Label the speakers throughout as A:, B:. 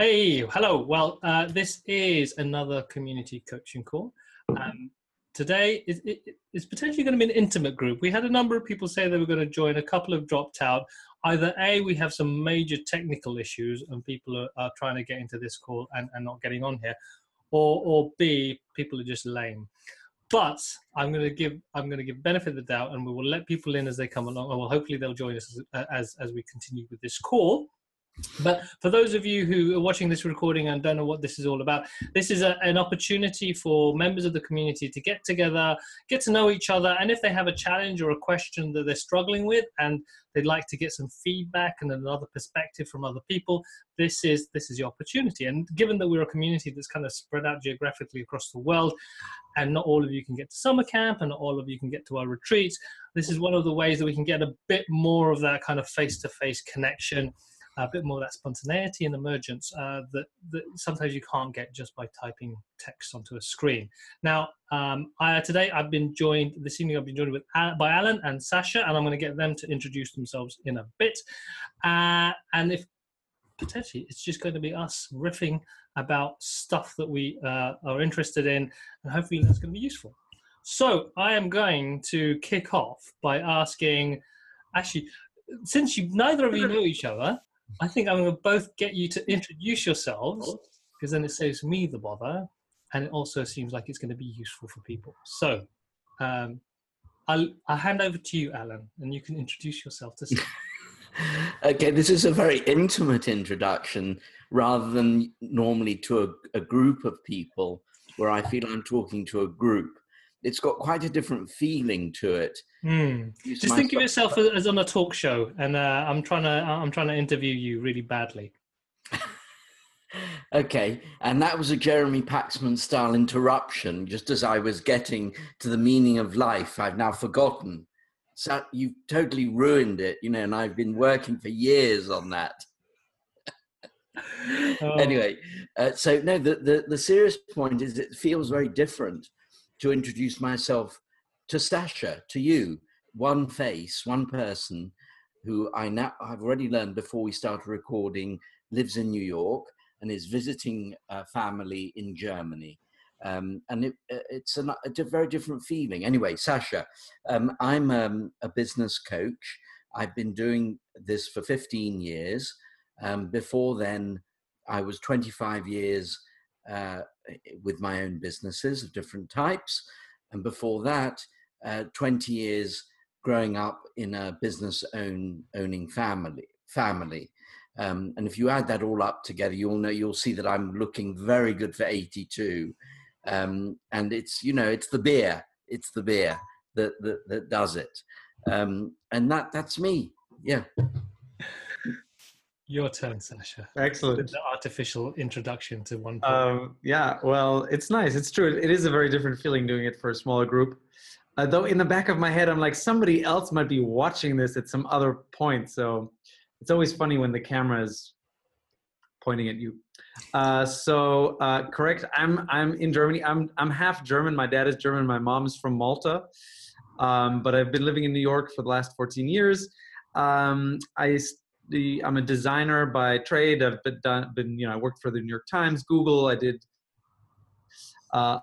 A: Hey, hello. Well, uh, this is another community coaching call. Um, today is, is potentially going to be an intimate group. We had a number of people say they were going to join. A couple have dropped out. Either A, we have some major technical issues and people are, are trying to get into this call and, and not getting on here, or, or B, people are just lame. But I'm going to give I'm going to give benefit of the doubt, and we will let people in as they come along. Well, hopefully they'll join us as as, as we continue with this call. But for those of you who are watching this recording and don't know what this is all about, this is a, an opportunity for members of the community to get together, get to know each other, and if they have a challenge or a question that they're struggling with and they'd like to get some feedback and another perspective from other people, this is this is your opportunity. And given that we're a community that's kind of spread out geographically across the world, and not all of you can get to summer camp and not all of you can get to our retreats, this is one of the ways that we can get a bit more of that kind of face-to-face connection a bit more of that spontaneity and emergence uh, that, that sometimes you can't get just by typing text onto a screen. Now, um, I, today I've been joined, this evening I've been joined with, uh, by Alan and Sasha, and I'm going to get them to introduce themselves in a bit. Uh, and if potentially it's just going to be us riffing about stuff that we uh, are interested in, and hopefully that's going to be useful. So I am going to kick off by asking, actually, since you neither of you know each other, I think I'm going to both get you to introduce yourselves because then it saves me the bother, and it also seems like it's going to be useful for people. So, um, I'll, I'll hand over to you, Alan, and you can introduce yourself to.
B: okay, this is a very intimate introduction rather than normally to a, a group of people where I feel I'm talking to a group it's got quite a different feeling to it.
A: Mm. Just think of yourself as on a talk show, and uh, I'm trying to I'm trying to interview you really badly.
B: okay, and that was a Jeremy Paxman style interruption, just as I was getting to the meaning of life. I've now forgotten. So you've totally ruined it, you know, and I've been working for years on that. oh. Anyway, uh, so no, the, the the serious point is it feels very different to introduce myself to Sasha, to you, one face, one person who I now I've already learned before we started recording lives in New York and is visiting a family in Germany. Um, and it, uh, it's a, very different feeling. Anyway, Sasha, um, I'm um, a business coach. I've been doing this for 15 years. Um, before then, I was 25 years uh, with my own businesses of different types. And before that, uh, 20 years growing up in a business own, owning family. family. Um, and if you add that all up together, you'll know you'll see that I'm looking very good for 82. Um, and it's you know it's the beer, it's the beer that that, that does it. Um, and that that's me. Yeah.
A: Your turn, Sasha.
C: Excellent.
A: The artificial introduction to one.
C: Um, yeah, well, it's nice. It's true. It is a very different feeling doing it for a smaller group. Uh, though in the back of my head, I'm like, somebody else might be watching this at some other point. So it's always funny when the camera is pointing at you. Uh, so uh, correct. I'm I'm in Germany. I'm I'm half German. My dad is German. My mom's from Malta. Um, but I've been living in New York for the last 14 years. Um, I the I'm a designer by trade. I've been done been you know I worked for the New York Times, Google. I did uh,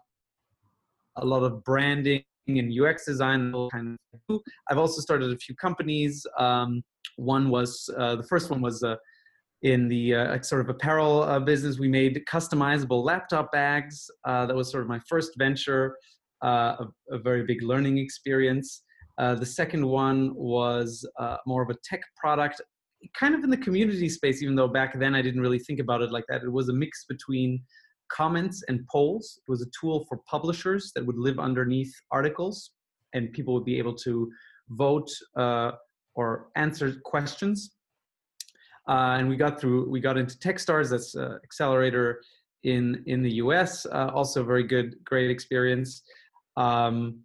C: a lot of branding and UX design. Kind of. I've also started a few companies. Um, one was uh, the first one was uh, in the uh, sort of apparel uh, business. We made customizable laptop bags. Uh, that was sort of my first venture. A, a, very big learning experience. Uh, the second one was uh, more of a tech product kind of in the community space, even though back then I didn't really think about it like that. It was a mix between comments and polls. It was a tool for publishers that would live underneath articles, and people would be able to vote uh, or answer questions. Uh, and we got through. We got into TechStars. That's uh, accelerator in in the U.S. Uh, also, very good, great experience. Um,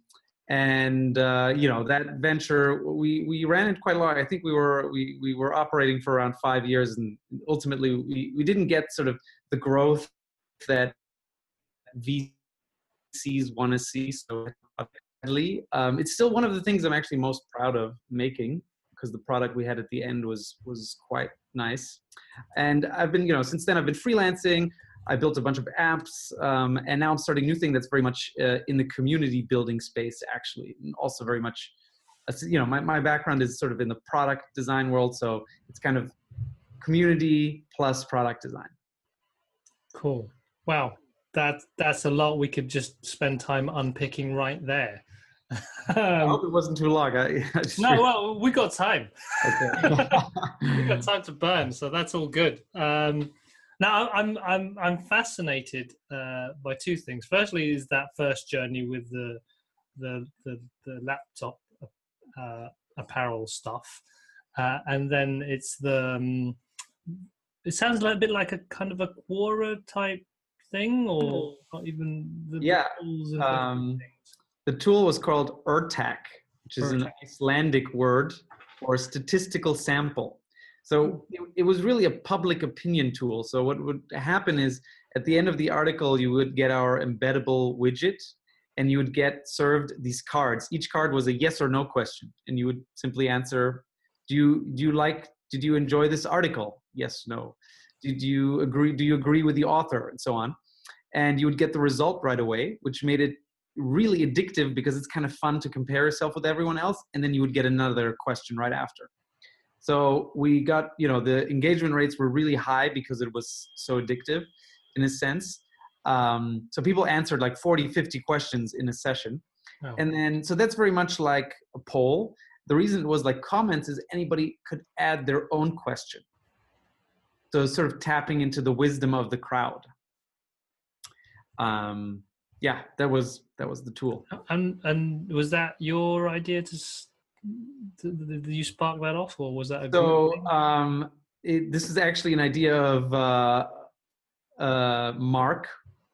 C: and uh, you know that venture we we ran it quite a lot i think we were we we were operating for around five years and ultimately we we didn't get sort of the growth that vcs want to see so um, it's still one of the things i'm actually most proud of making because the product we had at the end was was quite nice. And I've been, you know, since then I've been freelancing. I built a bunch of apps, um, and now I'm starting a new thing that's very much uh, in the community building space, actually, and also very much, you know, my, my background is sort of in the product design world, so it's kind of community plus product design.
A: Cool. Wow, that that's a lot. We could just spend time unpicking right there.
C: I hope it wasn't too long. I, I
A: no, well, we got time.
C: Okay.
A: we got time to burn, so that's all good. Um, now, I'm I'm I'm fascinated uh, by two things. Firstly, is that first journey with the the the, the laptop uh, apparel stuff, uh, and then it's the. Um, it sounds like a bit like a kind of a Quora type thing, or not even the
C: Yeah,
A: tools and
C: um, the tool was called Urtak, which is an Icelandic word for statistical sample. So mm-hmm. it, it was really a public opinion tool. So what would happen is at the end of the article, you would get our embeddable widget and you would get served these cards. Each card was a yes or no question. And you would simply answer, do you, do you like, did you enjoy this article? Yes, no. Did you agree, do you agree with the author? And so on. And you would get the result right away, which made it really addictive because it's kind of fun to compare yourself with everyone else. And then you would get another question right after. So we got, you know, the engagement rates were really high because it was so addictive in a sense. Um, so people answered like 40, 50 questions in a session.
A: Oh.
C: And then, so that's very much like a poll. The reason it was like comments is anybody could add their own question. So sort of tapping into the wisdom of the crowd. Um, yeah, that was that was the tool.
A: And and was that your idea to? Did, you spark that off, or was that a
C: So um, it, this is actually an idea of uh, uh, Mark,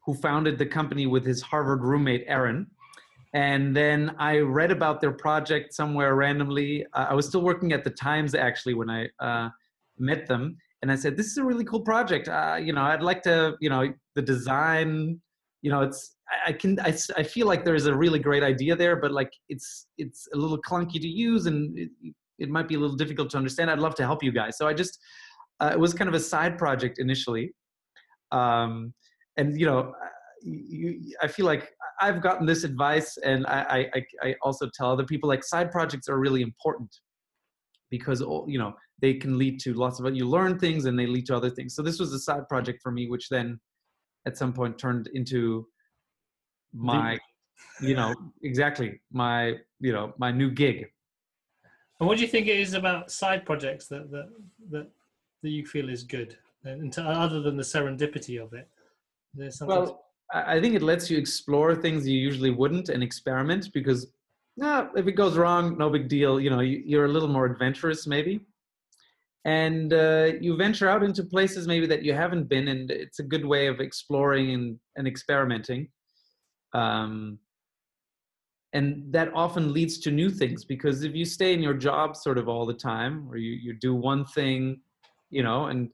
C: who founded the company with his Harvard roommate Aaron. And then I read about their project somewhere randomly. Uh, I was still working at the Times actually when I uh, met them, and I said, "This is a really cool project. Uh, you know, I'd like to. You know, the design. You know, it's I, can I I, feel like there's a really great idea there, but like it's it's a little clunky to use and it, it might be a little difficult to understand. I'd love to help you guys. So I just uh, it was kind of a side project initially, um, and you know, you, I feel like I've gotten this advice, and I, I I also tell other people like side projects are really important because all- you know they can lead to lots of you learn things and they lead to other things. So this was a side project for me, which then at some point turned into my you know exactly my you know my new gig
A: And what do you think it is about side projects that that that, that you feel is good, and to, other than the serendipity of it? There's something.
C: well i I think it lets you explore things you usually wouldn't and experiment because nah, if it goes wrong no big deal you know you, you're a little more adventurous maybe and uh, you venture out into places maybe that you haven't been and it's a good way of exploring and, and experimenting. Um, and that often leads to new things because if you stay in your job sort of all the time or you, you do one thing you know and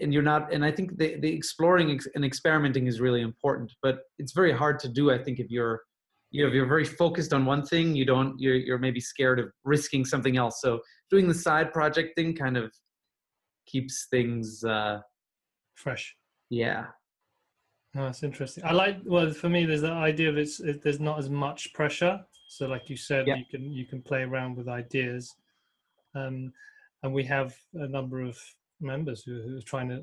C: and you're not and i think the, the exploring and experimenting is really important but it's very hard to do i think if you're you know if you're very focused on one thing you don't you're, you're maybe scared of risking something else so doing the side project thing kind of keeps things uh
A: fresh.
C: yeah
A: No, that's interesting. I like. Well, for me, there's the idea of it's it, there's not as much pressure. So, like you said,
C: Yeah.
A: you can you can play around with ideas, um, and we have a number of members who, who are trying to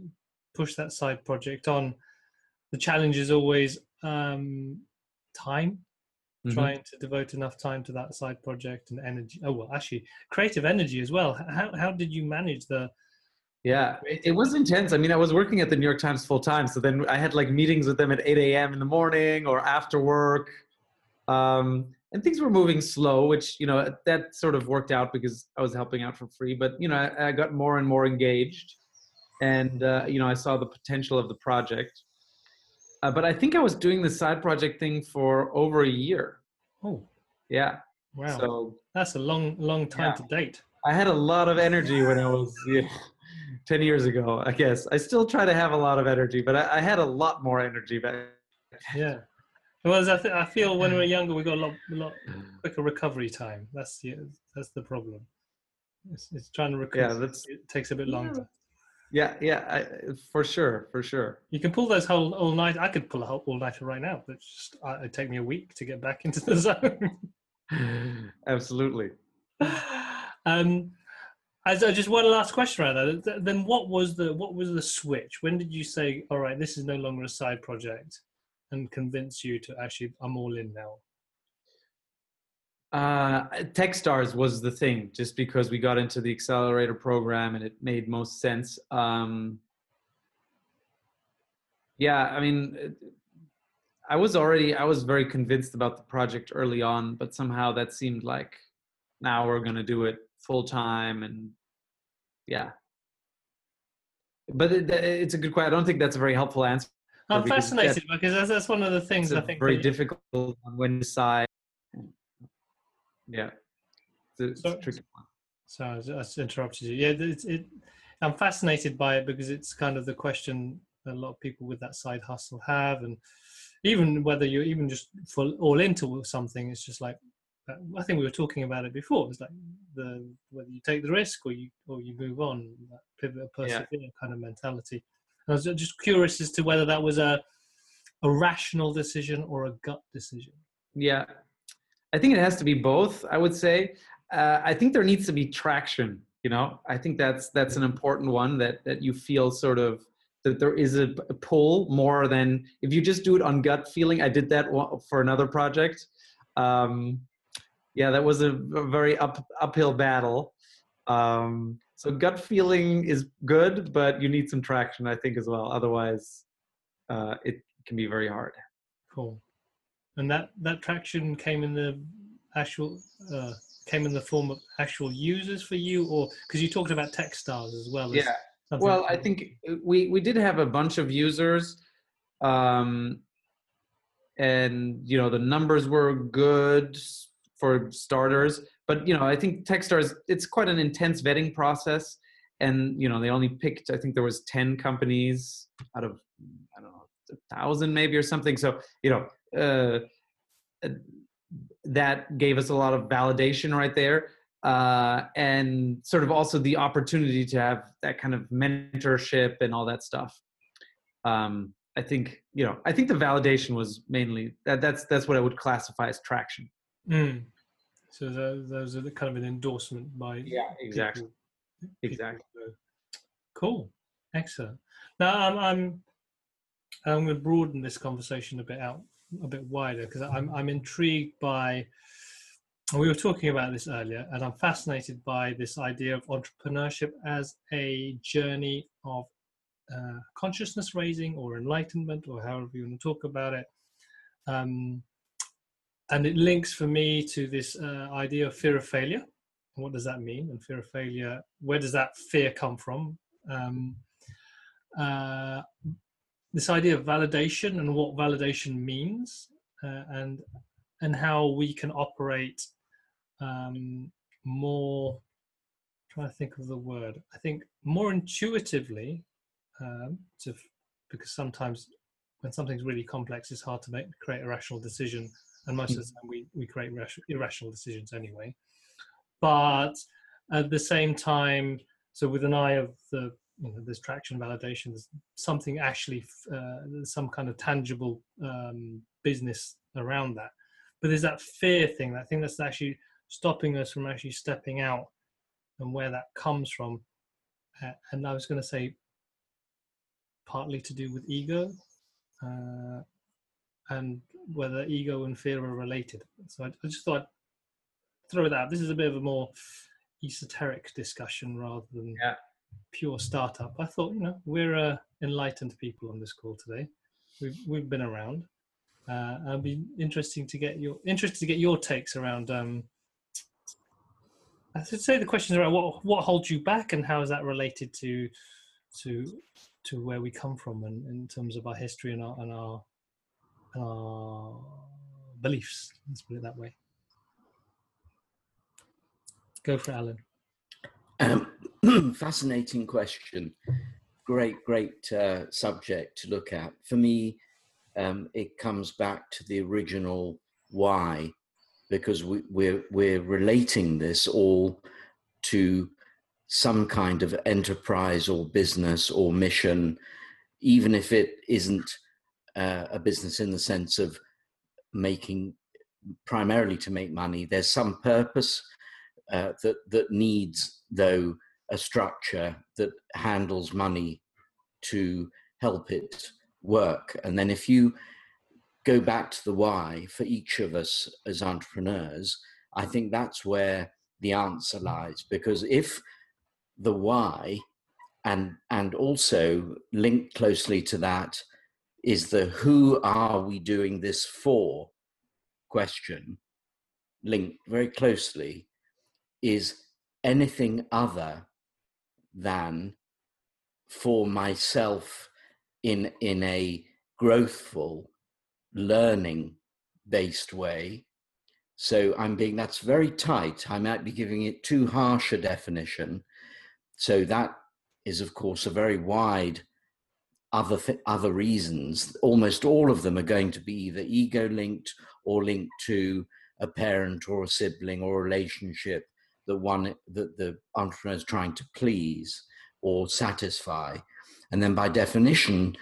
A: push that side project on. The challenge is always um, time.
C: Mhm.
A: Trying to devote enough time to that side project and energy. Oh well, actually, creative energy as well. How how did you manage the?
C: Yeah, it, it was intense. I mean, I was working at the New York Times full time, so then I had like meetings with them at 8 a.m. in the morning or after work, um, and things were moving slow, which you know that sort of worked out because I was helping out for free. But you know, I, I got more and more engaged, and uh, you know, I saw the potential of the project. Uh, but I think I was doing the side project thing for over a year.
A: Oh
C: Yeah,
A: wow,
C: so
A: that's a long long time
C: Yeah.
A: to date.
C: I had a lot of energy when I was yeah, 10 years ago, I guess. I still try to have a lot of energy, but I, I had a lot more energy back.
A: Yeah. Well, I, th- I feel when we're younger, we got a lot, a lot quicker recovery time. That's the that's the problem. It's, it's trying to recover.
C: Yeah, that's
A: it takes a bit longer.
C: Yeah, yeah, I, for sure, for sure.
A: You can pull those whole all night. I could pull a whole all nighter right now, but just uh, it'd take me a week to get back into the zone.
C: Absolutely.
A: um, as uh, just one last question around that. Then what was the what was the switch? When did you say, "All right, this is no longer a side project," and convince you to actually, I'm all in now?
C: Uh, Techstars was the thing, just because we got into the accelerator program and it made most sense. Um, yeah, I mean, I was already I was very convinced about the project early on, but somehow that seemed like now we're going to do it full time and yeah. But it, it's a good question. I don't think that's a very helpful answer.
A: I'm fascinated because that's, that's one of the things I think
C: very difficult on when to decide yeah, it's, a, so, tricky one.
A: So I just interrupted you. Yeah, it's, it, I'm fascinated by it because it's kind of the question a lot of people with that side hustle have, and even whether you're even just full all into something, it's just like uh, I think we were talking about it before. It's like the whether you take the risk or you or you move on, that pivot, persevere yeah. kind of mentality. And I was just curious as to whether that was a a rational decision or a gut decision.
C: Yeah, I think it has to be both. I would say. Uh, I think there needs to be traction. You know, I think that's that's an important one that that you feel sort of that there is a, a pull more than if you just do it on gut feeling. I did that for another project. Um, yeah, that was a, a very up uphill battle. Um, so gut feeling is good, but you need some traction, I think, as well. Otherwise, uh, it can be very hard.
A: Cool and that that traction came in the actual uh, came in the form of actual users for you, or because you talked about Techstars as well.
C: As yeah. Well, I think we we did have a bunch of users, um, and you know the numbers were good for starters. But you know, I think Techstars it's quite an intense vetting process, and you know they only picked. I think there was ten companies out of I don't know a thousand maybe or something. So you know uh, that gave us a lot of validation right there. Uh, and sort of also the opportunity to have that kind of mentorship and all that stuff. Um, I think you know. I think the validation was mainly that. That's that's what I would classify as traction.
A: Mm. So those are the kind of an endorsement by
C: yeah, exactly, people, exactly. People.
A: Cool, excellent. Now I'm I'm I'm going to broaden this conversation a bit out a bit wider because I'm I'm intrigued by. We were talking about this earlier, and I'm fascinated by this idea of entrepreneurship as a journey of uh, consciousness raising or enlightenment, or however you want to talk about it. Um, and it links for me to this uh, idea of fear of failure. What does that mean? And fear of failure, where does that fear come from? Um, uh, this idea of validation and what validation means uh, and and how we can operate um, more trying to think of the word i think more intuitively um, to, because sometimes when something's really complex it's hard to make create a rational decision and most of the time we, we create irrational decisions anyway. But at the same time so with an eye of the you know there's traction validation there's something actually uh, some kind of tangible um, business around that. But there's that fear thing that thing that's actually stopping us from actually stepping out and where that comes from. Uh, and i was going to say partly to do with ego uh, and whether ego and fear are related. So I, I just thought I'd throw out. This is a bit of a more esoteric discussion rather than
C: yeah
A: pure startup. I thought, you know, we're uh, enlightened people on this call today. We've we've been around. Uh, I'll be interesting to get your interested to get your takes around. Um, I should say the questions around what what holds you back and how is that related to to to where we come from and in terms of our history and our and our, and our beliefs. Let's put it that way. Go for it, Alan.
B: Um, fascinating question. Great, great uh, subject to look at. For me, um, it comes back to the original why, because we, we're we're relating this all to some kind of enterprise or business or mission, even if it isn't uh, a business in the sense of making primarily to make money. There's some purpose uh, that that needs, though, a structure that handles money to help it work. And then if you go back to the why for each of us as entrepreneurs, I think that's where the answer lies. Because if the why and and also linked closely to that is the who are we doing this for question linked very closely is anything other than for myself in in a growthful learning based way. So i'm being that's very tight. I might be giving it too harsh a definition. So that is of course a very wide other th- other reasons. Almost all of them are going to be either ego linked or linked to a parent or a sibling or a relationship that one that the entrepreneur is trying to please or satisfy. And then by definition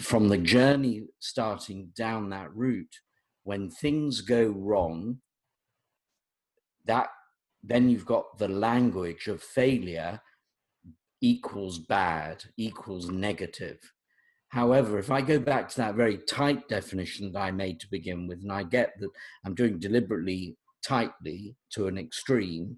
B: from the journey starting down that route when things go wrong that then you've got the language of failure equals bad equals negative. However, if I go back to that very tight definition that I made to begin with, and I get that I'm doing deliberately tightly to an extreme,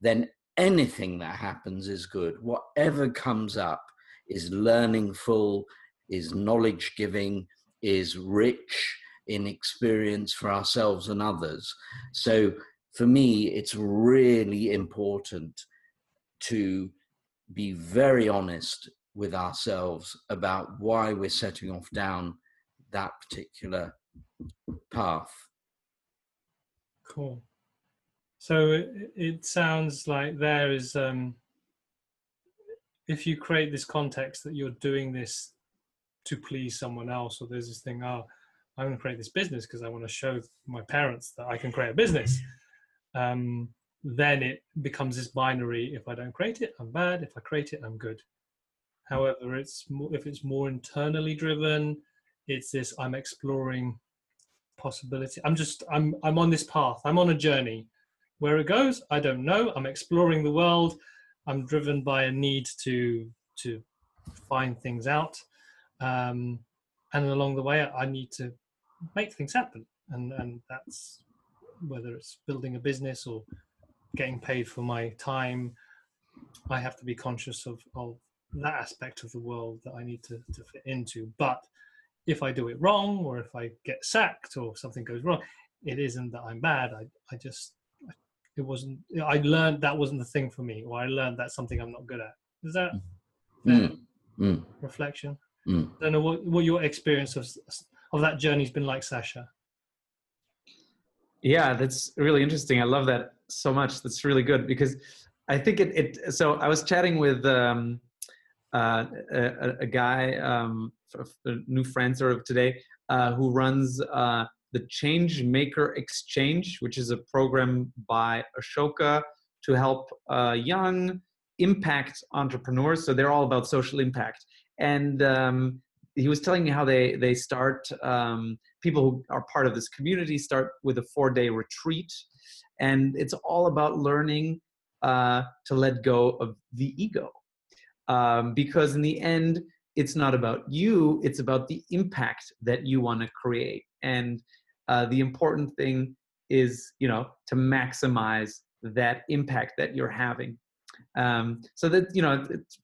B: then anything that happens is good. Whatever comes up is learning full, is knowledge giving, is rich in experience for ourselves and others. So for me, it's really important to be very honest with ourselves about why we're setting off down that particular path.
A: Cool. So it, it sounds like there is, um, if you create this context that you're doing this to please someone else, or there's this thing, oh, I'm going to create this business because I want to show my parents that I can create a business. Um, then it becomes this binary. If I don't create it, I'm bad. If I create it, I'm good. However, it's more, if it's more internally driven, it's this I'm exploring possibility. I'm just I'm I'm on this path. I'm on a journey. Where it goes, I don't know. I'm exploring the world. I'm driven by a need to to find things out, um, and along the way, I need to make things happen. And and that's whether it's building a business or getting paid for my time. I have to be conscious of of that aspect of the world that I need to, to fit into. But if I do it wrong, or if I get sacked, or something goes wrong, it isn't that I'm bad. I, I just, it wasn't, I learned that wasn't the thing for me, or I learned that's something I'm not good at. Is that mm. Mm. reflection? Mm. I don't know what, what your experience of, of that journey has been like, Sasha.
C: Yeah, that's really interesting. I love that so much. That's really good because I think it, it so I was chatting with um, uh, a, a, guy, um, a new friend sort of today, uh, who runs uh, the Change Maker Exchange, which is a program by Ashoka to help uh, young impact entrepreneurs. So they're all about social impact. And um, he was telling me how they they start. Um, people who are part of this community start with a four day retreat, and it's all about learning uh, to let go of the ego um, because in the end it's not about you it's about the impact that you want to create. And uh, the important thing is you know to maximize that impact that you're having. Um, so that you know it's,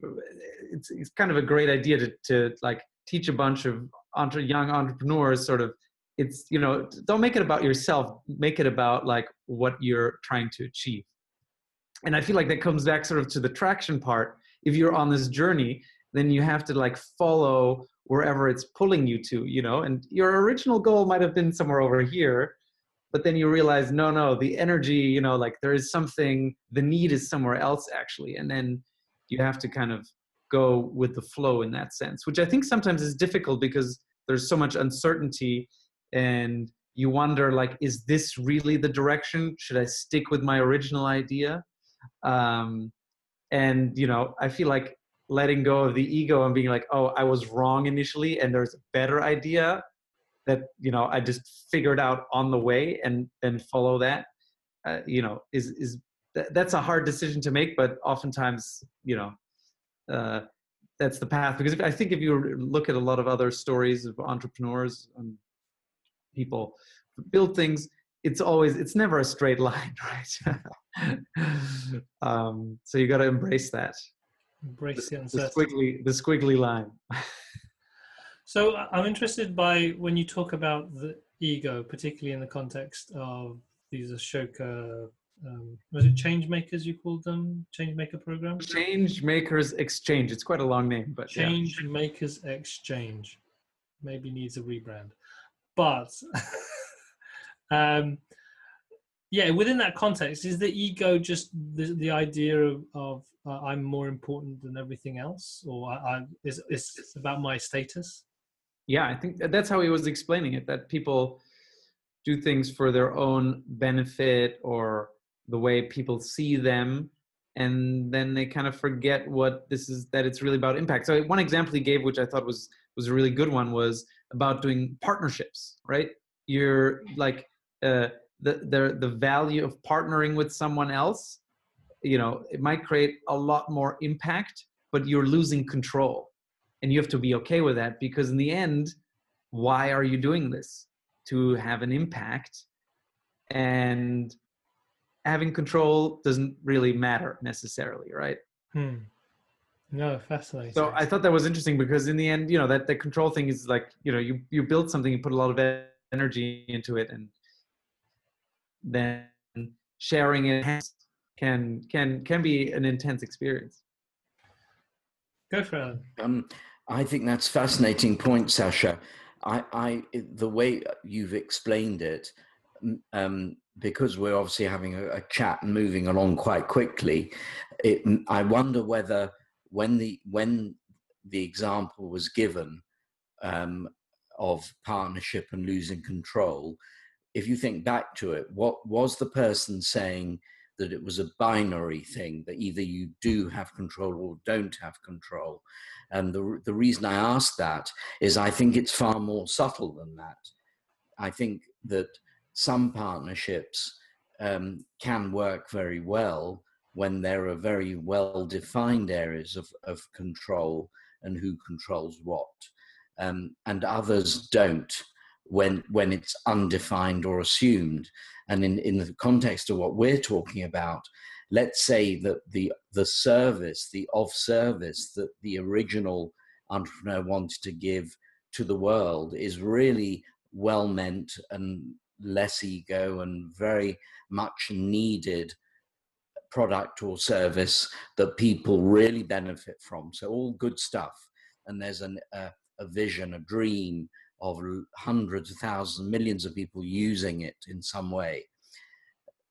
C: it's, it's kind of a great idea to, to like teach a bunch of entre- young entrepreneurs sort of it's you know don't make it about yourself make it about like what you're trying to achieve. And i feel like that comes back sort of to the traction part if you're on this journey then you have to like follow wherever it's pulling you to you know? And your original goal might have been somewhere over here but then you realize no no the energy you know like there is something the need is somewhere else actually. And then you have to kind of go with the flow in that sense which i think sometimes is difficult because there's so much uncertainty and you wonder like is this really the direction? Should i stick with my original idea? Um, and you know i feel like letting go of the ego and being like oh i was wrong initially and there's a better idea that you know i just figured out on the way and then follow that uh, you know is is that's a hard decision to make but oftentimes you know uh, that's the path. Because if, i think if you look at a lot of other stories of entrepreneurs and people build things it's always it's never a straight line right? Um, so you got to embrace that.
A: Embrace
C: the,
A: the,
C: the squiggly the squiggly line.
A: So i'm interested by when you talk about the ego particularly in the context of these ashoka um, was it change makers you called them? Change maker program
C: change makers exchange. It's quite a long name but
A: change yeah. makers exchange. Maybe needs a rebrand. But um, yeah within that context is the ego just the, the idea of, of uh, i'm more important than everything else? Or I, I, is it's about my status?
C: Yeah i think that's how he was explaining it that people do things for their own benefit or the way people see them and then they kind of forget what this is that it's really about impact. So one example he gave which i thought was was a really good one was about doing partnerships right? You're like uh, the, the the value of partnering with someone else you know it might create a lot more impact but you're losing control. And you have to be okay with that because in the end why are you doing this? To have an impact. And having control doesn't really matter necessarily right?
A: Hmm. no fascinating.
C: So i thought that was interesting because in the end you know that the control thing is like you know you you build something you put a lot of energy into it and then sharing it can can can be an intense experience.
A: Go for it.
B: Um, i think that's fascinating point sasha. I i the way you've explained it um, because we're obviously having a, a, chat and moving along quite quickly it, i wonder whether when the when the example was given um, of partnership and losing control, if you think back to it, what was the person saying that it was a binary thing that either you do have control or don't have control? And the, the reason I ask that is I think it's far more subtle than that. I think that some partnerships um, can work very well when there are very well defined areas of, of control and who controls what um, and others don't when when it's undefined or assumed. And in, in the context of what we're talking about, let's say that the the service, the of service that the original entrepreneur wanted to give to the world is really well meant and less ego and very much needed product or service that people really benefit from. So all good stuff. And there's an, uh, a vision, a dream of hundreds of thousands, millions of people using it in some way.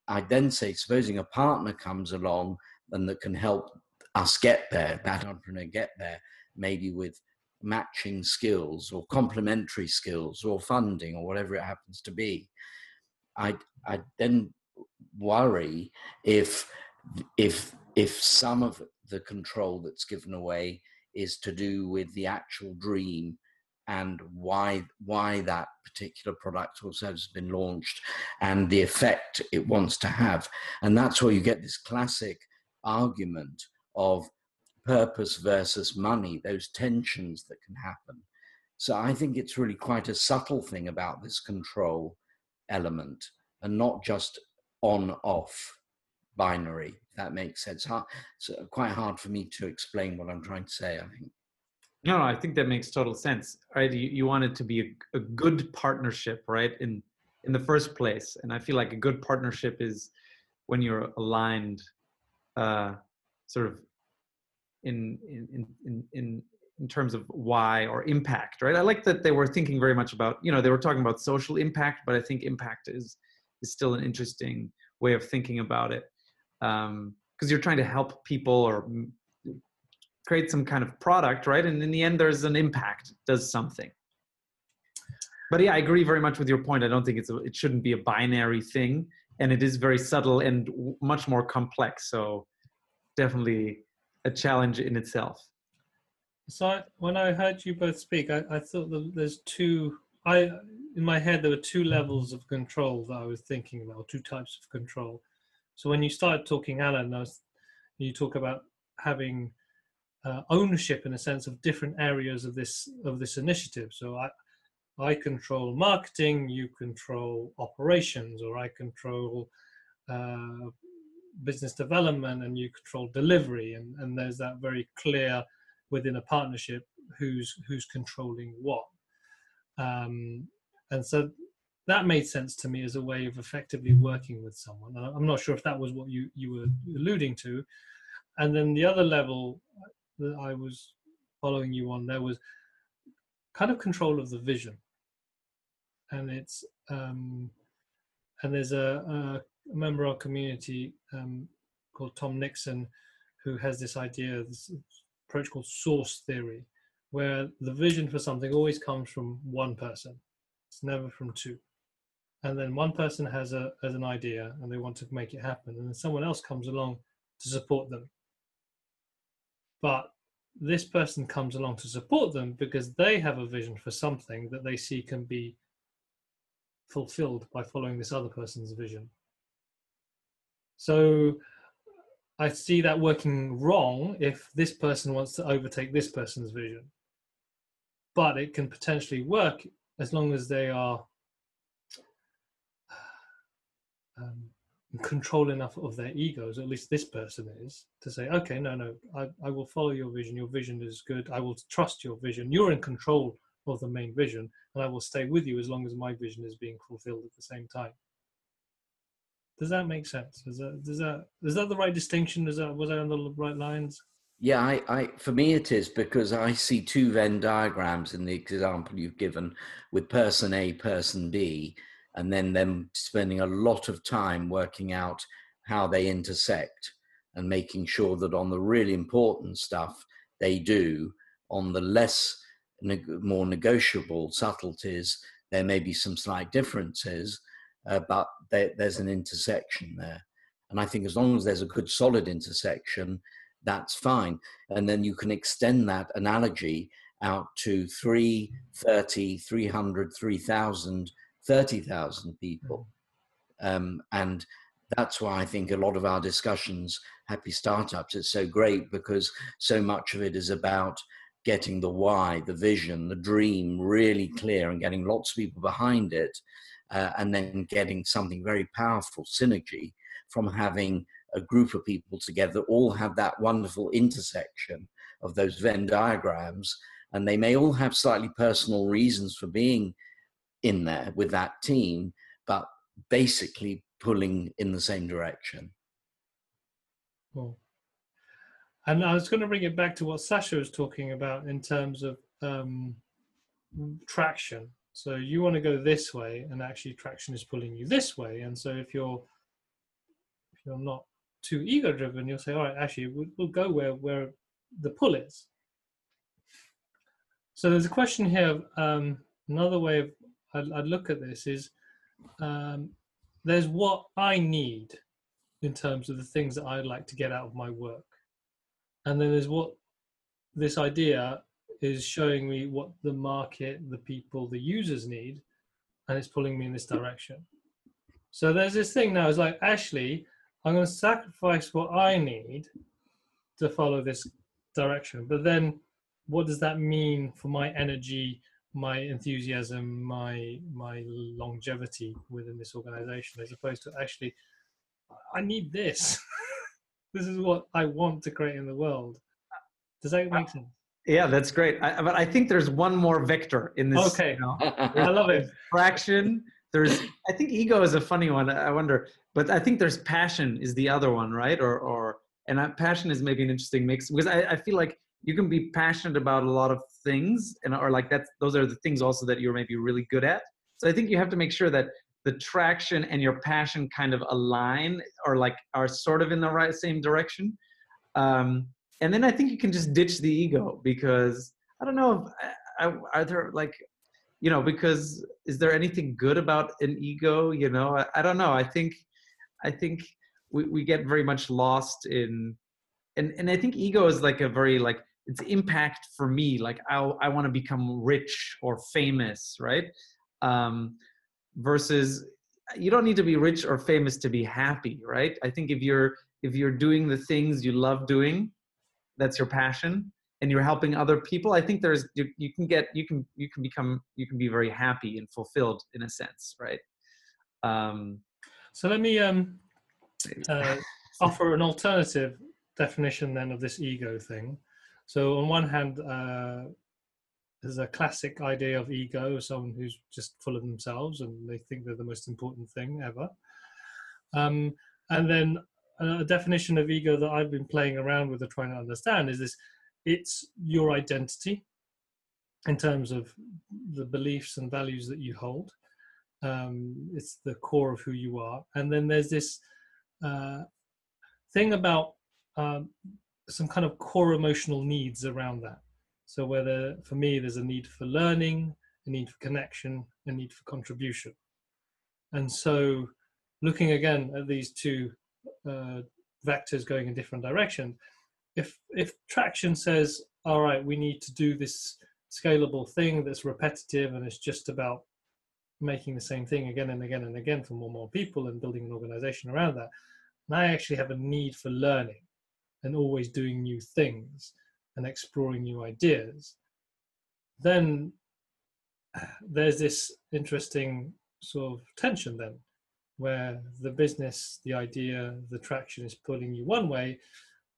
B: I'd then say, supposing a partner comes along and that can help us get there, that entrepreneur get there, maybe with matching skills or complementary skills or funding or whatever it happens to be. I I then worry if if if some of the control that's given away is to do with the actual dream and why why that particular product or service has been launched and the effect it wants to have and that's where you get this classic argument of purpose versus money those tensions that can happen so i think it's really quite a subtle thing about this control element and not just on off binary that makes sense. It's quite hard for me to explain what I'm trying to say, I think.
C: No, I think that makes total sense. Right? You, you want it to be a, a good partnership, right? In in the first place. And I feel like a good partnership is when you're aligned uh, sort of in in in in in terms of why or impact right i like that they were thinking very much about you know they were talking about social impact but i think impact is is still an interesting way of thinking about it because um, you're trying to help people or create some kind of product, right? And in the end, there's an impact, does something. But yeah, I agree very much with your point. I don't think it's a, it shouldn't be a binary thing, and it is very subtle and much more complex. So definitely a challenge in itself.
A: So I, when I heard you both speak, I, I thought that there's two. I in my head there were two levels of control that I was thinking about, two types of control. So when you started talking, Alan, was, you talk about having uh, ownership in a sense of different areas of this of this initiative. So I I control marketing, you control operations, or I control uh, business development, and you control delivery, and, and there's that very clear within a partnership who's who's controlling what. Um, and so that made sense to me as a way of effectively working with someone. I'm not sure if that was what you you were alluding to. And then the other level that I was following you on there was kind of control of the vision and it's um, and there's a, a member of our community um, called Tom Nixon who has this idea, this approach called source theory, where the vision for something always comes from one person. It's never from two. And then one person has a has an idea and they want to make it happen, and then someone else comes along to support them. But this person comes along to support them because they have a vision for something that they see can be fulfilled by following this other person's vision. So I see that working wrong if this person wants to overtake this person's vision. But it can potentially work as long as they are um, control enough of their egos, at least this person is, to say, okay, no, no, I, I will follow your vision. Your vision is good. I will trust your vision. You're in control of the main vision and I will stay with you as long as my vision is being fulfilled at the same time. Does that make sense? Is that does that is that the right distinction? Is that was I on the right lines?
B: Yeah, I, I for me it is because I see two Venn diagrams in the example you've given with person A, person B, and then them spending a lot of time working out how they intersect and making sure that on the really important stuff they do, on the less more negotiable subtleties, there may be some slight differences, uh, but there, there's an intersection there. And I think as long as there's a good solid intersection, that's fine. And then you can extend that analogy out to 3, 30, 300, 3,000, 30,000 people. Um, and that's why I think a lot of our discussions, Happy Startups, is so great because so much of it is about getting the why, the vision, the dream really clear and getting lots of people behind it, uh, and then getting something very powerful synergy from having a group of people together all have that wonderful intersection of those Venn diagrams, and they may all have slightly personal reasons for being in there with that team, but basically pulling in the same direction.
A: Cool. And I was going to bring it back to what Sasha was talking about in terms of um, traction. So you want to go this way, and actually traction is pulling you this way. And so if you're if you're not too ego driven, you'll say, all right, actually we'll, we'll go where where the pull is. So there's a question here. Um, another way of I'd, I'd, look at this is um, there's what I need in terms of the things that I'd like to get out of my work and then there's what this idea is showing me what the market, the people, the users need, and it's pulling me in this direction. So there's this thing now. It's like actually, I'm going to sacrifice what I need to follow this direction. But then, what does that mean for my energy, my enthusiasm, my my longevity within this organization, as opposed to actually, I need this. this is what I want to create in the world. Does that make sense?
C: Yeah, that's great. I, but I think there's one more vector in this.
A: Okay, you know, I love it.
C: Fraction. There's, I think ego is a funny one. I wonder, but I think there's passion is the other one, right? Or, or, and passion is maybe an interesting mix because I, I feel like you can be passionate about a lot of things, and or like that's those are the things also that you're maybe really good at. So I think you have to make sure that the traction and your passion kind of align or like are sort of in the right same direction. Um, and then i think you can just ditch the ego because i don't know if I, are there like you know because is there anything good about an ego you know? I, I don't know. I think i think we, we get very much lost in and and I think ego is like a very like it's impact for me. Like I I want to become rich or famous, right? Um, versus you don't need to be rich or famous to be happy, right? I think if you're if you're doing the things you love doing, that's your passion, and you're helping other people. I think there's you, you can get you can you can become you can be very happy and fulfilled in a sense, right? Um,
A: so let me um, uh, offer an alternative definition then of this ego thing. So on one hand, uh, there's a classic idea of ego, someone who's just full of themselves and they think they're the most important thing ever. Um, and then a definition of ego that I've been playing around with or trying to understand is this: it's your identity in terms of the beliefs and values that you hold. Um, it's the core of who you are, and then there's this uh, thing about um, some kind of core emotional needs around that. So whether for me there's a need for learning, a need for connection, a need for contribution. And so looking again at these two uh, vectors going in different directions, if if traction says, all right, we need to do this scalable thing that's repetitive and it's just about making the same thing again and again and again for more and more people and building an organization around that. And I actually have a need for learning and always doing new things and exploring new ideas, then there's this interesting sort of tension then where the business, the idea, the traction is pulling you one way,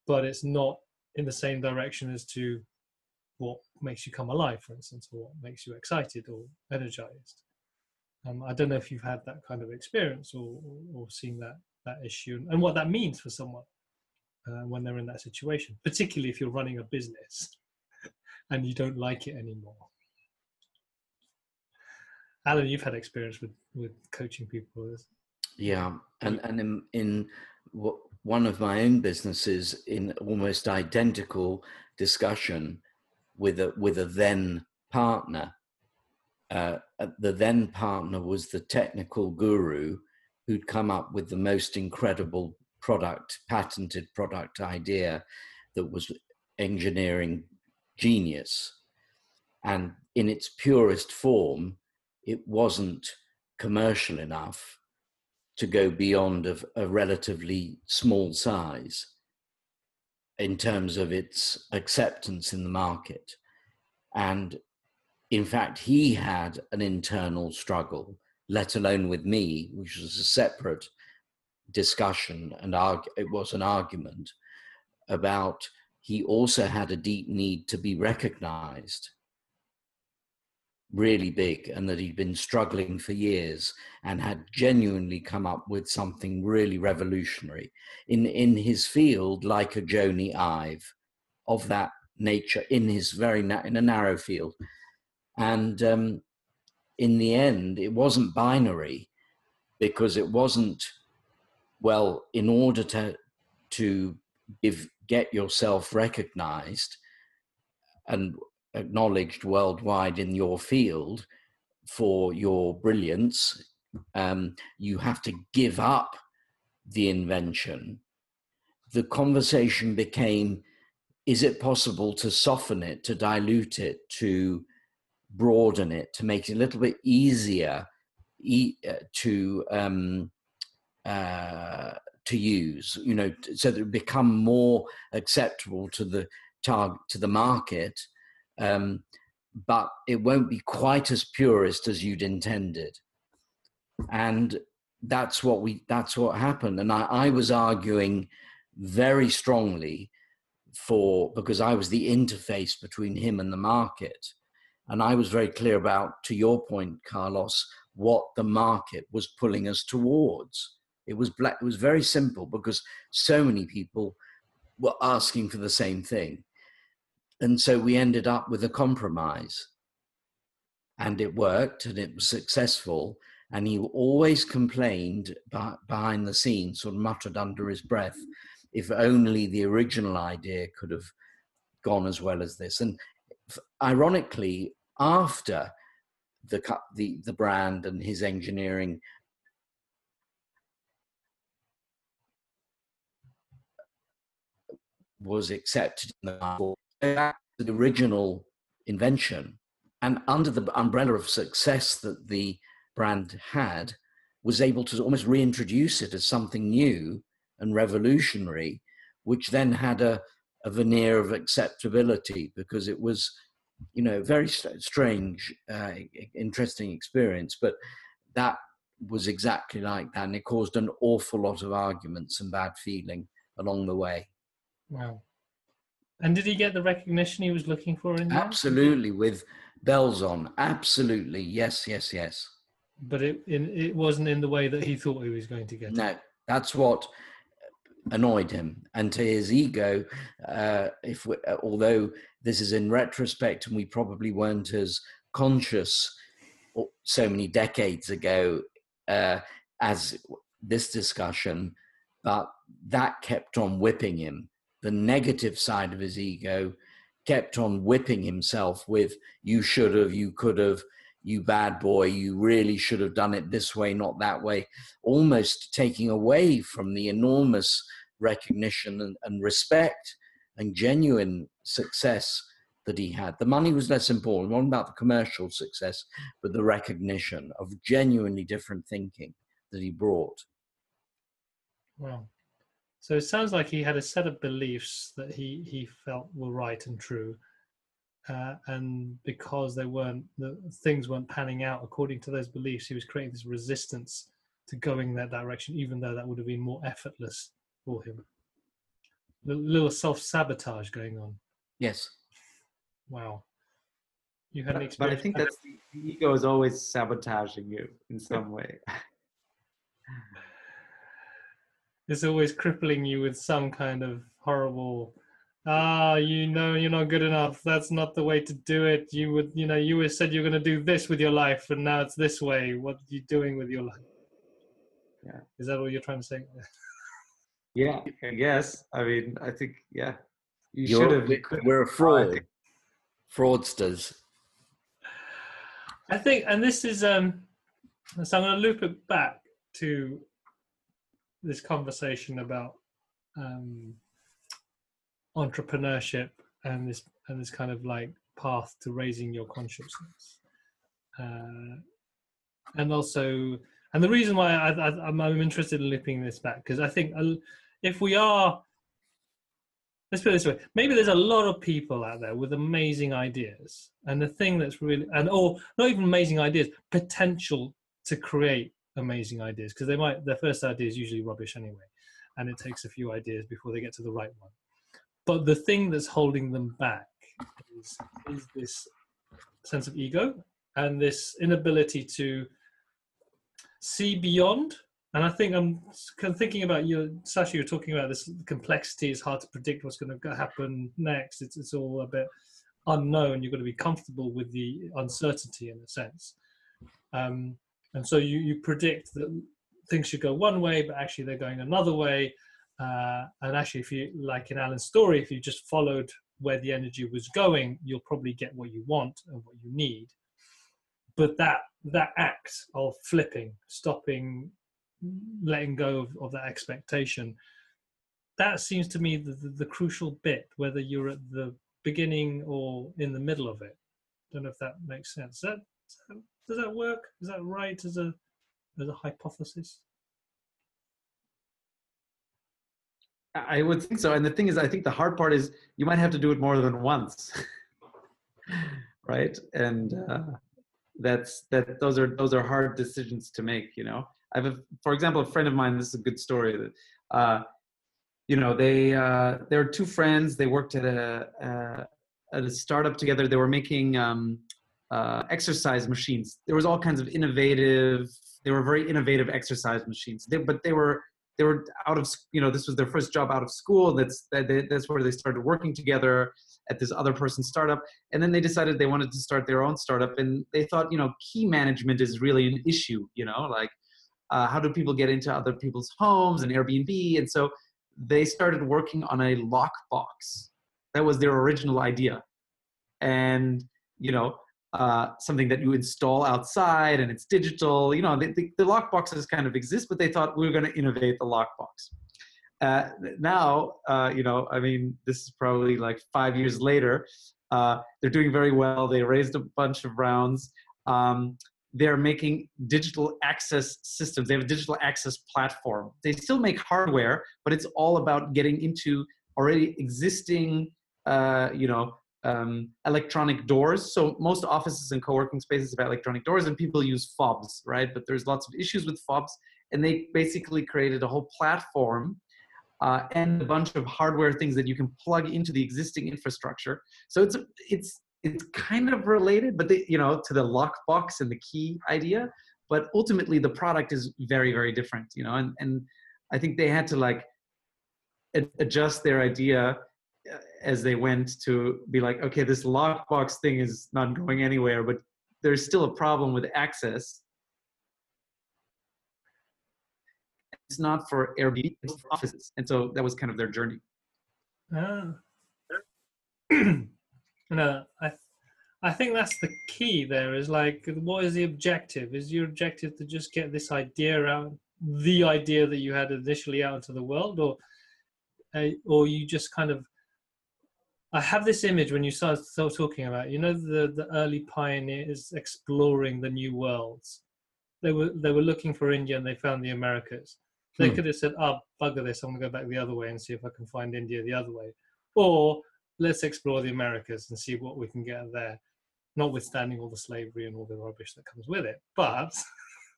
A: but it's not in the same direction as to what makes you come alive, for instance, or what makes you excited or energized. Um, I don't know if you've had that kind of experience or, or, or seen that that issue and what that means for someone uh, when they're in that situation, particularly if you're running a business and you don't like it anymore. Alan, you've had experience with with coaching people.
B: Yeah, and and in, in one of my own businesses, in almost identical discussion with a with a then partner. Uh, the then partner was the technical guru who'd come up with the most incredible product, patented product idea that was engineering genius. And in its purest form, it wasn't commercial enough to go beyond a, a relatively small size in terms of its acceptance in the market. And in fact, he had an internal struggle, let alone with me, which was a separate discussion and it was an argument about he also had a deep need to be recognized really big and that he'd been struggling for years and had genuinely come up with something really revolutionary in in his field like a Jony Ive of that nature in his very na- in a narrow field. And um, in the end it wasn't binary because it wasn't well, in order to to give, get yourself recognized and acknowledged worldwide in your field for your brilliance, um, you have to give up the invention. The conversation became is it possible to soften it, to dilute it, to broaden it, to make it a little bit easier e- uh, to um, uh, to use, you know, so that it become more acceptable to the target to the market, um, but it won't be quite as purist as you'd intended, and that's what we that's what happened. And I, I was arguing very strongly for because I was the interface between him and the market. And I was very clear about, to your point, Carlos, what the market was pulling us towards. It was black. It was very simple because so many people were asking for the same thing, and so we ended up with a compromise, and it worked, and it was successful. And he always complained behind the scenes, sort of muttered under his breath, if only the original idea could have gone as well as this. And ironically, after the the the brand and his engineering was accepted in the. The original invention, and under the umbrella of success that the brand had, was able to almost reintroduce it as something new and revolutionary, which then had a, a veneer of acceptability because it was, you know, very strange, uh, interesting experience. But that was exactly like that, and it caused an awful lot of arguments and bad feeling along the way.
A: Wow. And did he get the recognition he was looking for in
B: that? Absolutely, with bells on. Absolutely, yes, yes, yes.
A: But it in, it wasn't in the way that he thought he was going to get.
B: No, it. that's what annoyed him, and to his ego. Uh, if we, although this is in retrospect, and we probably weren't as conscious so many decades ago uh, as this discussion, but that kept on whipping him the negative side of his ego kept on whipping himself with you should have you could have you bad boy you really should have done it this way not that way almost taking away from the enormous recognition and, and respect and genuine success that he had. The money was less important not about the commercial success but the recognition of genuinely different thinking that he brought.
A: Wow so it sounds like he had a set of beliefs that he he felt were right and true, uh, and because they weren't the things weren't panning out according to those beliefs, he was creating this resistance to going that direction, even though that would have been more effortless for him. A little self sabotage going on.
B: Yes.
A: Wow.
C: You had but, an experience. but I think that's the, the ego is always sabotaging you in some way.
A: is always crippling you with some kind of horrible ah you know you're not good enough. That's not the way to do it. You would you know you were said you're going to do this with your life and now it's this way. What are you doing with your life?
C: Yeah.
A: Is that what you're trying to say?
C: Yeah i guess. I mean i think yeah. You should have
B: we're a fraud. Fraudsters.
A: I think and this is um so i'm going to loop it back to this conversation about um, entrepreneurship and this and this kind of like path to raising your consciousness, uh, and also and the reason why I, am interested in looping this back because I think if we are let's put it this way maybe there's a lot of people out there with amazing ideas and the thing that's really and or not even amazing ideas potential to create amazing ideas because they might their first idea is usually rubbish anyway and it takes a few ideas before they get to the right one. But the thing that's holding them back is, is this sense of ego and this inability to see beyond. And i think i'm thinking about you sasha you're talking about this complexity it's hard to predict what's going to happen next. It's, it's all a bit unknown. You've got to be comfortable with the uncertainty in a sense. Um, and so you, you predict that things should go one way but actually they're going another way. Uh, and actually if you like in alan's story if you just followed where the energy was going you'll probably get what you want and what you need. But that that act of flipping stopping letting go of, of that expectation that seems to me the, the, the, crucial bit whether you're at the beginning or in the middle of it. Don't know if that makes sense. That, does that work? Is that right as a as a hypothesis?
C: I would think so. And the thing is, I think the hard part is you might have to do it more than once, right? And uh, that's that. Those are those are hard decisions to make. You know, I have, a, for example, a friend of mine. This is a good story. That uh, you know, they uh, they were two friends. They worked at a, uh, at a startup together. They were making um, uh, exercise machines. There was all kinds of innovative. They were very innovative exercise machines. They, but they were they were out of you know this was their first job out of school. That's that they, that's where they started working together at this other person's startup. And then they decided they wanted to start their own startup. And they thought you know key management is really an issue. You know like uh, how do people get into other people's homes and Airbnb? And so they started working on a lockbox. That was their original idea. And you know uh, something that you install outside and it's digital. You know, the, the, the lockboxes kind of exist, but they thought we were going to innovate the lockbox. uh, now, uh, you know, I mean, this is probably like five years later. Uh, they're doing very well. They raised a bunch of rounds. Um, they're making digital access systems. They have a digital access platform. They still make hardware, but it's all about getting into already existing, uh, you know, um, electronic doors. So most offices and co-working spaces have electronic doors, and people use fobs, right? But there's lots of issues with fobs, and they basically created a whole platform uh, and a bunch of hardware things that you can plug into the existing infrastructure. So it's it's it's kind of related, but they, you know, to the lockbox and the key idea. But ultimately, the product is very very different, you know. And and I think they had to like adjust their idea as they went to be like, okay, this lockbox thing is not going anywhere, but there's still a problem with access it's not for Airbnb, it's for offices. And so that was kind of their journey.
A: Ah. no, I, I think that's the key there is like, what is the objective? Is your objective to just get this idea out, the idea that you had initially out into the world, or, uh, or you just kind of I have this image when you start, start talking about, you know, the, the early pioneers exploring the new worlds. They were they were looking for India and they found the Americas. They hmm. could have said, "Oh, bugger this! I'm gonna go back the other way and see if I can find India the other way," or let's explore the Americas and see what we can get there, notwithstanding all the slavery and all the rubbish that comes with it. But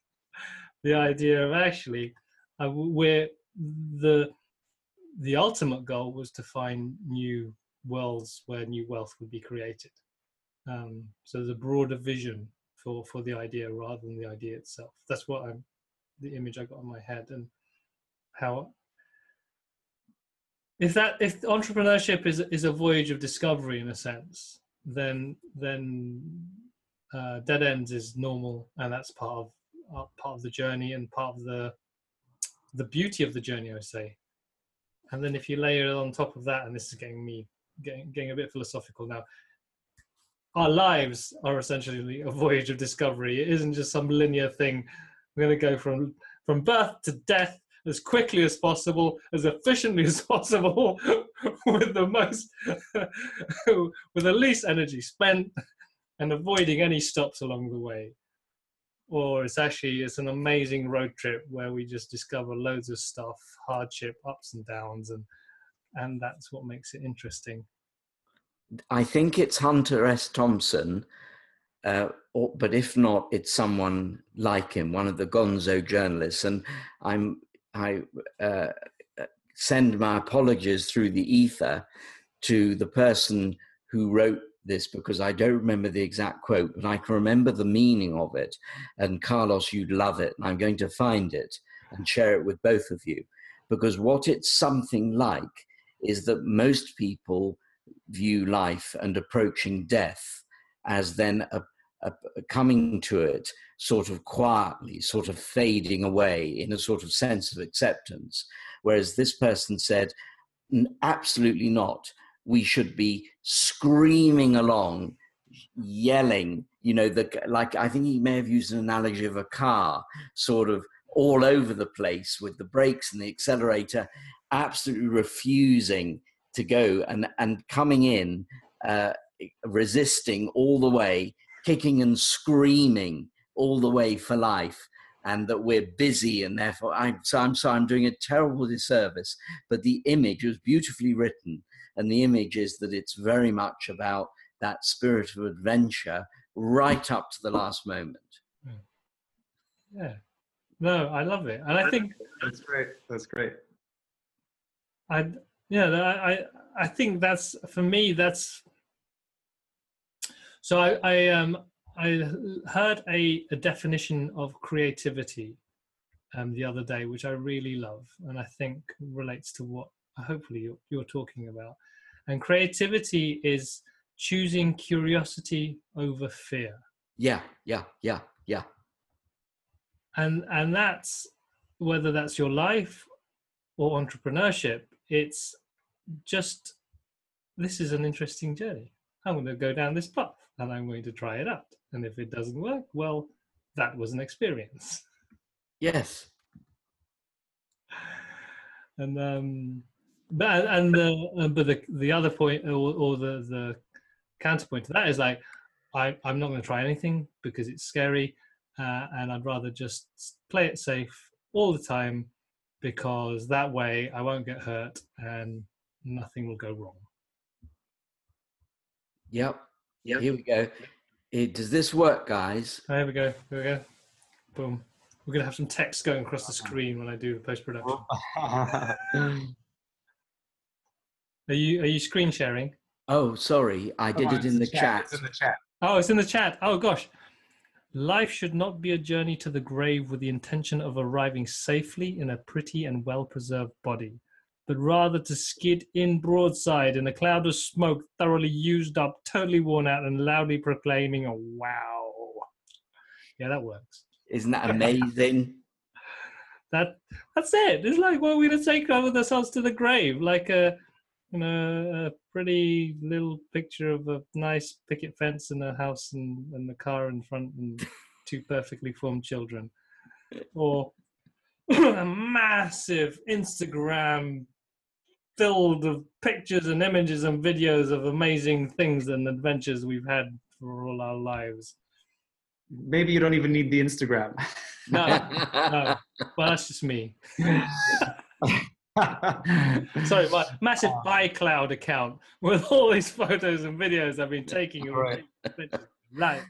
A: the idea of actually, uh, where the the ultimate goal was to find new worlds where new wealth would be created. Um, so there's a broader vision for for the idea rather than the idea itself. That's what I'm the image I got in my head and how if that if entrepreneurship is is a voyage of discovery in a sense then then uh, dead ends is normal and that's part of uh, part of the journey and part of the the beauty of the journey i say and then if you layer it on top of that and this is getting me getting, getting a bit philosophical now. Our lives are essentially a voyage of discovery. It isn't just some linear thing. We're going to go from from birth to death as quickly as possible, as efficiently as possible, with the most, with the least energy spent, and avoiding any stops along the way. Or it's actually it's an amazing road trip where we just discover loads of stuff, hardship, ups and downs, and and that's what makes it interesting.
B: I think it's Hunter S. Thompson, uh, or, but if not, it's someone like him, one of the Gonzo journalists. And I'm I uh, uh, send my apologies through the ether to the person who wrote this because I don't remember the exact quote, but I can remember the meaning of it. And Carlos, you'd love it. And I'm going to find it and share it with both of you because what it's something like is that most people view life and approaching death as then a, a, coming to it sort of quietly, sort of fading away in a sort of sense of acceptance. Whereas this person said, absolutely not. We should be screaming along, yelling, you know, the, like I think he may have used an analogy of a car, sort of all over the place with the brakes and the accelerator, absolutely refusing to go and, and coming in, uh, resisting all the way, kicking and screaming all the way for life and that we're busy and therefore I'm so I'm sorry I'm doing a terrible disservice. But the image was beautifully written, and the image is that it's very much about that spirit of adventure right up to the last moment.
A: Yeah. No, I love it. And I think
C: that's great. That's great.
A: I yeah, I I think that's for me that's so I, I um I heard a, a definition of creativity um, the other day, which I really love, and I think relates to what hopefully you're, you're talking about. And creativity is choosing curiosity over fear.
B: Yeah, yeah, yeah, yeah.
A: And and that's whether that's your life or entrepreneurship. It's just this is an interesting journey. I'm going to go down this path and I'm going to try it out. And if it doesn't work, well, that was an experience.
B: Yes.
A: and um, but and the uh, but the the other point or, or the the counterpoint to that is like I I'm not going to try anything because it's scary, uh, and I'd rather just play it safe all the time because that way I won't get hurt and nothing will go wrong.
B: Yep. Yep. Here we go. It, does this work, guys?
A: There we go. Here we go. Boom. We're gonna have some text going across the screen when I do the post production. are you are you screen sharing?
B: Oh, sorry, I did it in the, chat.
C: It's in the chat.
A: Oh, it's in the chat. Oh gosh. Life should not be a journey to the grave with the intention of arriving safely in a pretty and well preserved body, but rather to skid in broadside in a cloud of smoke, thoroughly used up, totally worn out, and loudly proclaiming, oh, wow. Yeah, that works.
B: Isn't that amazing?
A: that That's it. It's like, well, we're going to take with ourselves to the grave, like a, you know, a pretty little picture of a nice picket fence and a house and, and the car in front and two perfectly formed children. Or a massive Instagram filled of pictures and images and videos of amazing things and adventures we've had for all our lives.
C: Maybe you don't even need the Instagram.
A: No, no. Well, that's just me. Sorry, my massive iCloud account with all these photos and videos I've been taking.
C: Right.
A: Right.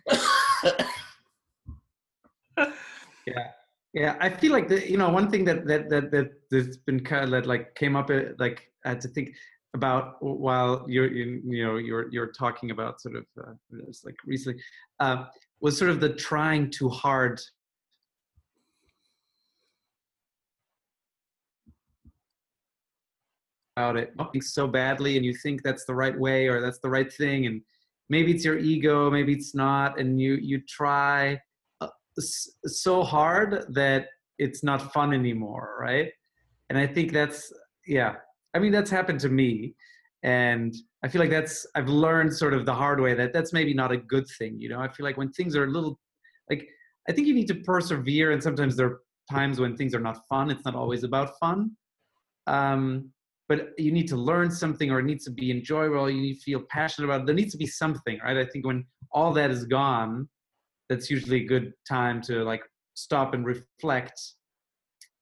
C: yeah yeah i feel like the you know one thing that that that, that that's been kind of that like came up uh, like i had to think about while you're you, you know you're you're talking about sort of uh, like recently uh, was sort of the trying too hard about it so badly and you think that's the right way or that's the right thing and maybe it's your ego maybe it's not and you you try uh, so hard that it's not fun anymore right? And i think that's yeah i mean that's happened to me and i feel like that's i've learned sort of the hard way that that's maybe not a good thing you know? I feel like when things are a little like i think you need to persevere and sometimes there are times when things are not fun it's not always about fun. Um but you need to learn something or it needs to be enjoyable you need to feel passionate about it. There needs to be something right? I think when all that is gone that's usually a good time to like stop and reflect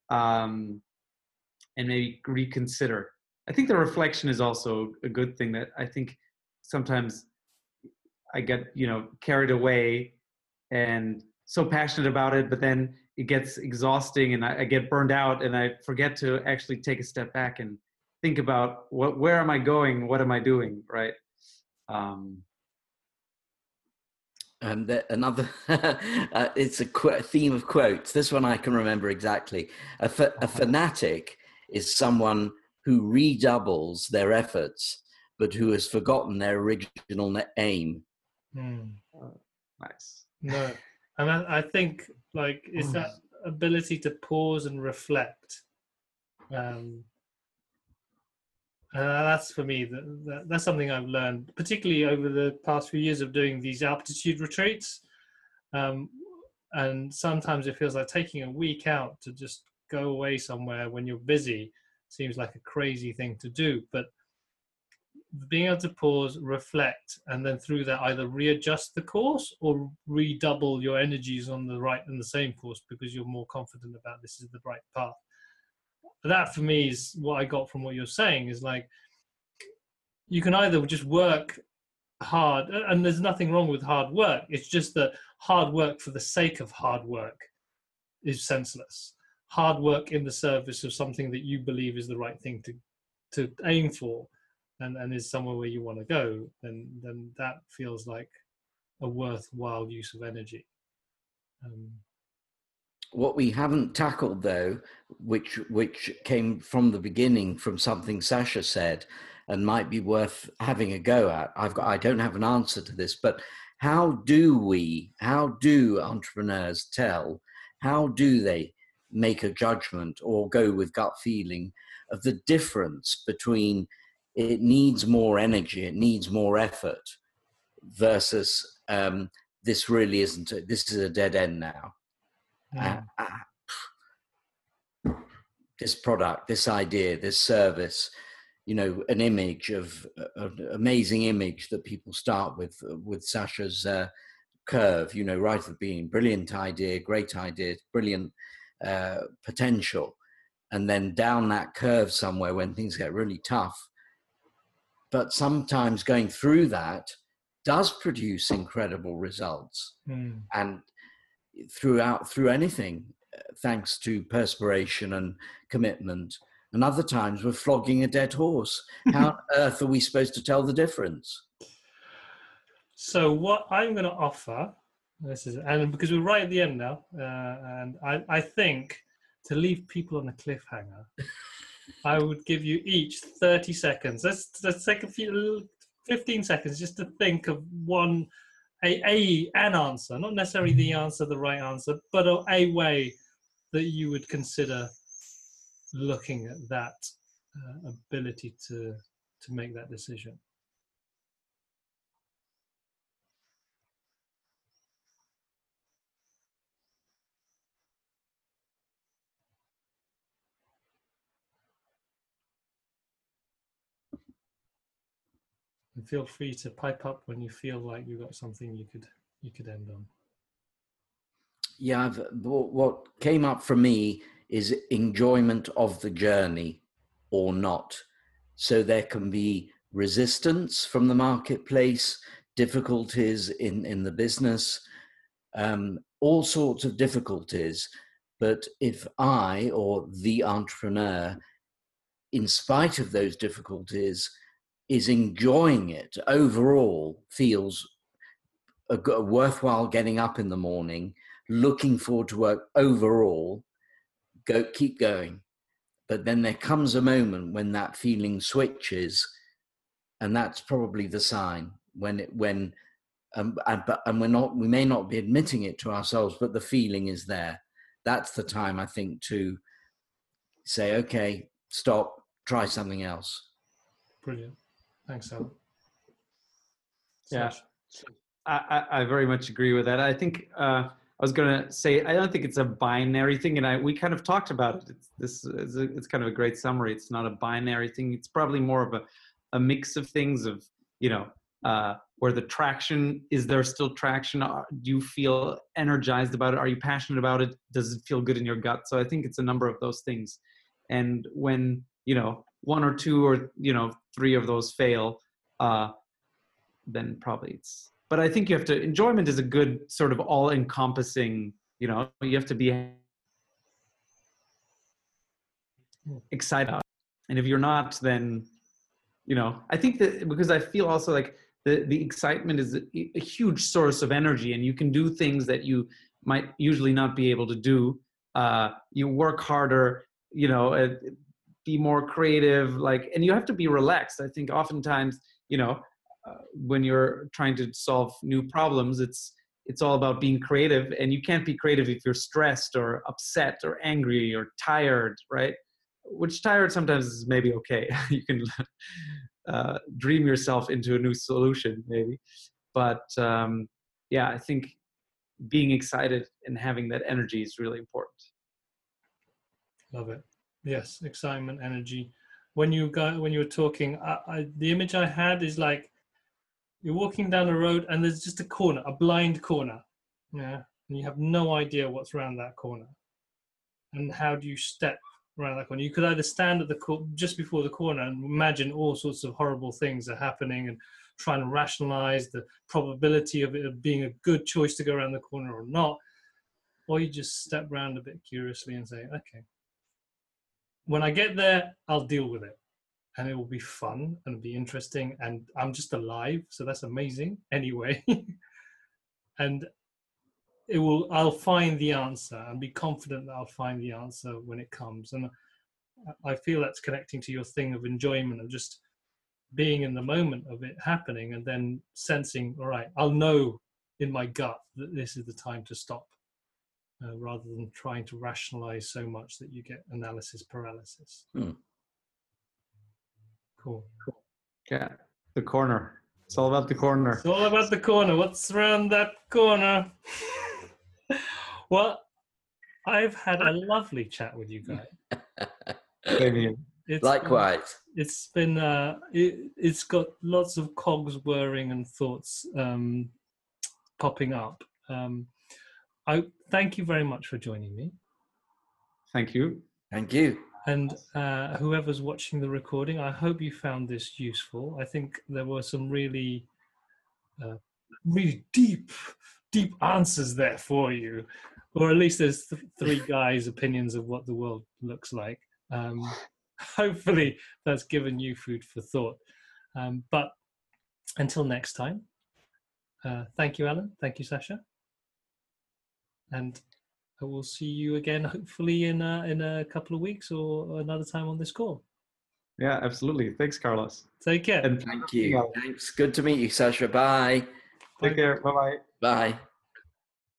C: um, and maybe reconsider. I think the reflection is also a good thing that i think sometimes i get you know carried away and so passionate about it but then it gets exhausting and I, I get burned out and i forget to actually take a step back and think about what where am i going? What am i doing? Right? Um
B: and another uh, it's a, qu- theme of quotes. This one i can remember exactly. A, fa- a fanatic is someone who redoubles their efforts but who has forgotten their original aim.
A: Mm.
C: uh, nice.
A: No. And I, I think like is that ability to pause and reflect um uh, that's for me. That, that, that's something I've learned, particularly over the past few years of doing these altitude retreats. Um, and sometimes it feels like taking a week out to just go away somewhere when you're busy seems like a crazy thing to do. But being able to pause, reflect, and then through that either readjust the course or redouble your energies on the right and the same course because you're more confident about this is the right path that for me is what I got from what you're saying is like you can either just work hard and there's nothing wrong with hard work. It's just that hard work for the sake of hard work is senseless. Hard work in the service of something that you believe is the right thing to to aim for and and is somewhere where you want to go then then that feels like a worthwhile use of energy. Um,
B: what we haven't tackled though which which came from the beginning from something sasha said and might be worth having a go at. I've got i don't have an answer to this but how do we how do entrepreneurs tell how do they make a judgment or go with gut feeling of the difference between it needs more energy it needs more effort versus um, this really isn't this is a dead end now
A: yeah.
B: Uh, uh, this product, this idea, this service, you know, an image of an amazing image that people start with with Sasha's uh, curve, you know, right at the beginning, brilliant idea, great idea, brilliant uh, potential, and then down that curve somewhere when things get really tough. But sometimes going through that does produce incredible results,
A: Mm.
B: and throughout through anything, uh, thanks to perspiration and commitment. And other times we're flogging a dead horse. How on earth are we supposed to tell the difference?
A: So what I'm going to offer, this is, and because we're right at the end now, uh, and I, I think to leave people on a cliffhanger, I would give you each 30 seconds. Let's, let's take a few, 15 seconds just to think of one, a, a an answer, not necessarily the answer, the right answer, but a, a way that you would consider looking at that uh, ability to to make that decision. And feel free to pipe up when you feel like you've got something you could you could end on.
B: Yeah, I've, what came up for me is enjoyment of the journey or not. So there can be resistance from the marketplace, difficulties in, in the business, um, all sorts of difficulties. But if I or the entrepreneur, in spite of those difficulties, is enjoying it overall, feels a, g- worthwhile getting up in the morning, looking forward to work overall, go keep going. But then there comes a moment when that feeling switches, and that's probably the sign when it when um, and, and we're not we may not be admitting it to ourselves, but the feeling is there. That's the time I think to say, okay, stop, try something else.
A: Brilliant. Thanks, Alan.
C: Yeah. I, I, I very much agree with that. I think uh, I was going to say I don't think it's a binary thing, and I we kind of talked about it. It's, this is a, it's kind of a great summary. It's not a binary thing. It's probably more of a a mix of things of you know uh, where the traction is there still traction? Are- Do you feel energized about it? Are you passionate about it? Does it feel good in your gut? So I think it's a number of those things. And when you know one or two or you know three of those fail, uh, then probably it's but i think you have to enjoyment is a good sort of all encompassing you know you have to be excited. And if you're not then you know i think that because i feel also like the the excitement is a, a huge source of energy and you can do things that you might usually not be able to do. Uh you work harder you know uh, be more creative like and you have to be relaxed. I think oftentimes you know uh, when you're trying to solve new problems it's it's all about being creative and you can't be creative if you're stressed or upset or angry or tired right? Which tired sometimes is maybe okay. You can uh, dream yourself into a new solution maybe. But um, yeah i think being excited and having that energy is really important.
A: Love it. Yes, excitement, energy. When you go, when you were talking, I, I, the image I had is like you're walking down the road and there's just a corner, a blind corner, yeah, and you have no idea what's around that corner. And how do you step around that corner? You could either stand at the cor- just before the corner and imagine all sorts of horrible things are happening and try and rationalize the probability of it being a good choice to go around the corner or not, or you just step around a bit curiously and say, okay, when I get there, I'll deal with it. And it will be fun and be interesting. And I'm just alive. So that's amazing anyway. and it will, I'll find the answer and be confident that I'll find the answer when it comes. And I feel that's connecting to your thing of enjoyment of just being in the moment of it happening and then sensing, all right, I'll know in my gut that this is the time to stop uh, rather than trying to rationalize so much that you get analysis paralysis.
B: Hmm.
A: Cool.
C: yeah the corner it's all about the corner
A: It's all about the corner. What's around that corner? well, I've had a lovely chat with you guys. It's
B: Likewise.
A: it's been uh, it, it's got lots of cogs whirring and thoughts um, popping up. Um, I thank you very much for joining me,
C: Thank you.
B: Thank you.
A: and uh, whoever's watching the recording, I hope you found this useful. I think there were some really, uh, really deep, deep answers there for you, or at least there's th- three guys' opinions of what the world looks like. Um, hopefully, that's given you food for thought. Um, but until next time, uh, thank you, Alan. Thank you, Sasha. And I will see you again, hopefully in a, in a couple of weeks or another time on this call.
C: Yeah, absolutely. Thanks, Carlos.
A: Take care.
C: And
B: Thank you. Thanks. Good to meet you, Sasha. Bye.
C: take care. Bye bye.
B: Bye.